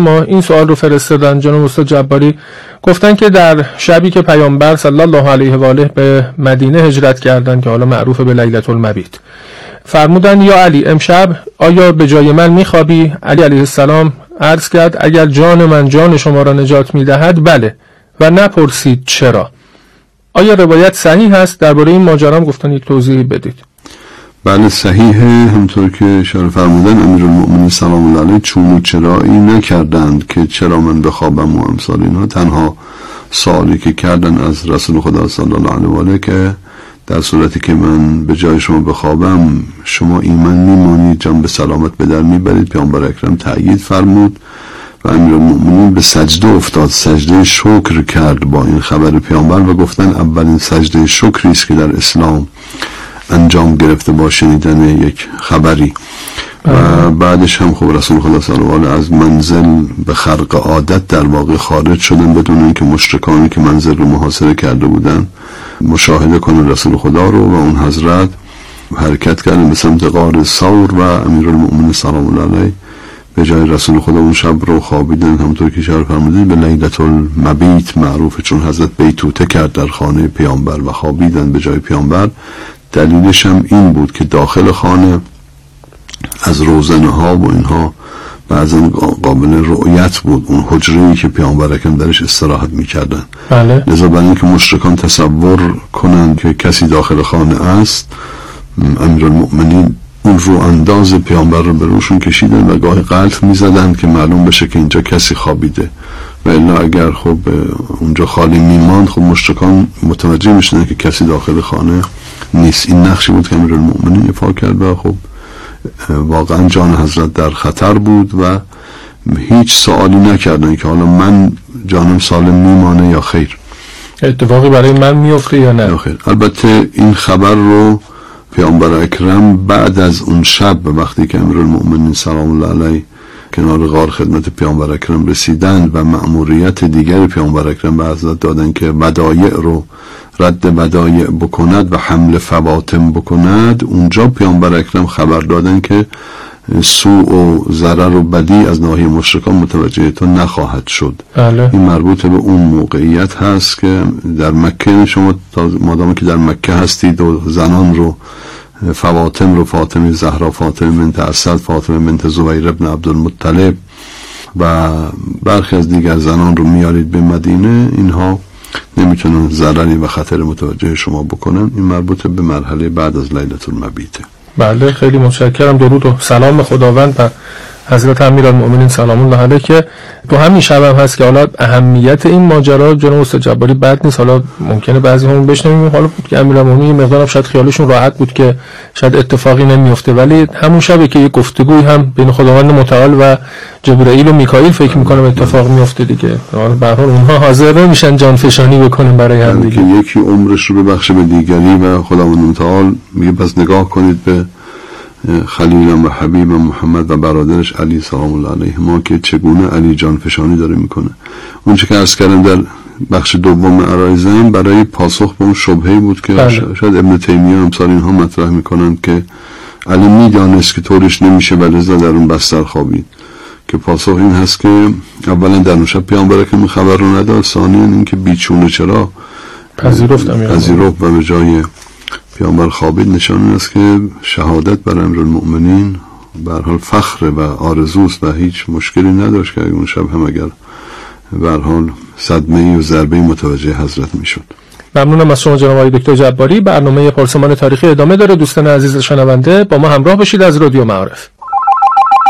ما این سوال رو فرستادن جناب استاد جباری. گفتن که در شبی که پیامبر صلی الله علیه و آله به مدینه هجرت کردند که حالا معروف به لیلت المبیت. فرمودن یا علی امشب آیا به جای من میخوابی؟ علی علیه السلام عرض کرد اگر جان من جان شما را نجات می‌دهد بله و نپرسید چرا. آیا روایت صحیح هست؟ درباره این ماجرا گفتن یک توضیحی بدید. بله صحیحه. همطور که اشاره فرمودن امیر المؤمنین سلام الله علیه چون و چرایی نکردند که چرا من بخوابم و امثال اینها. تنها سوالی که کردن از رسول خدا صلی الله علیه و آله که در صورتی که من به جای شما بخوابم شما ایمان میمانید جان به سلامت به در می‌برید. پیامبر اکرم تأیید فرمود و امیر المؤمنین به سجده افتاد. سجده شکر کرد با این خبر پیامبر و گفتن اولین سجده شکری است که در اسلام انجام گرفته با شنیدن یک خبری و. بعدش هم خب رسول خدا صلی از منزل به خرق عادت در واقع خارج شدن بدون اینکه مشرکانی که منزل رو محاصره کرده بودن مشاهده کنن رسول خدا رو و اون حضرت حرکت کردن به سمت غار سور و امیر المؤمن سلام الله علیه به جای رسول خدا اون شب رو خوابیدن همونطور که شهر فرمودید به لیلت المبیت معروف چون حضرت بیتوته کرد در خانه پیامبر و خوابیدن به جای پیامبر دلیلش هم این بود که داخل خانه از روزنه ها و اینها بعضا قابل رؤیت بود. اون حجره که پیامبر اکرم درش استراحت می‌کردن. بله. لذا برای اینکه مشرکان تصور کنند که کسی داخل خانه است امیر المؤمنین اون رو انداز پیامبر رو به روشون کشیدن و گاه قلط می‌زدن که معلوم بشه که اینجا کسی خوابیده. و الا اگر خب اونجا خالی میماند خب مشرکان متوجه می‌شدن که کسی داخل خانه نیست. این نقشی بود که امیر المؤمنین ایفا کرد و خب واقعا جان حضرت در خطر بود و هیچ سوالی نکردن که حالا من جانم سالم میمانه یا خیر. اتفاقی برای من میفته یا نه؟ خیر. البته این خبر رو پیامبر اکرم بعد از اون شب وقتی که امیر المؤمنین سلام الله علیه کنار غار خدمت پیامبر اکرم رسیدند و مأموریت دیگر پیامبر اکرم به حضرت دادن که ودایع رو رد ودایع بکند و حمل فواتم بکند. اونجا پیامبر اکرم خبر دادن که سوء و ضرر و بدی از ناحیه مشرکان متوجه تو نخواهد شد. بله. این مربوط به اون موقعیت هست که در مکه شما مادام که در مکه هستید و زنان رو فواتم رو فاطمه زهرا فاطمه بنت اسد فاطمه بنت زبیر ابن عبدالمطلب و برخی از دیگر زنان رو میارید به مدینه. اینها نمی‌تونن ضرری و خطر متوجه شما بکنن این مربوط به مرحله بعد از لیلت المبیته بله خیلی متشکرم. درود و سلام خداوند و حضرت امیرالمؤمنین سلام الله علیه که تو همین شب هم هست که حالا اهمیت این ماجرا جناب استاد جباری بد نیست. حالا ممکنه بعضی هم بشنویم. حالا بود که امیرالمؤمنین مقدار شاید خیالشون راحت بود که شاید اتفاقی نمیفته ولی همون شبه که یه گفتگوی هم بین خداوند متعال و جبرائیل و میکائیل فکر می‌کنم اتفاق میفته دیگه. به هر اونها حاضر نمیشن جان فشانی بکنن برای هم دیگه. یکی عمرش رو ببخشه به دیگری و خداوند متعال میگه پس نگاه کنید به خلیلم و حبیب محمد و برادرش علی سلام الله علیه ما که چگونه علی جان فشانی داره می‌کنه. اون که ارز کردم در بخش دوم عرایزم برای پاسخ به اون شبهه بود که بله. شاید ابن تیمیه امثال اینها مطرح می‌کنند که علی می‌دانست که طورش نمیشه و لذا در اون بستر خوابید. که پاسخ این هست که اولا در اون شب پیامبر که خبر رو نداد ثانیا اینکه بیچونه چرا پذیرفت پذیرفت و به جای پیامبر خوابید نشان است که شهادت بر امر المؤمنین به حال فخر و آرزوست و هیچ مشکلی نداشت که اون شب هم اگر به حال صدمه و ضربه متوجه حضرت می‌شد. ممنونم از شما جناب دکتر جباری. برنامه پرسمان تاریخی ادامه داره. دوستان عزیز شنونده با ما همراه باشید از رادیو معارف.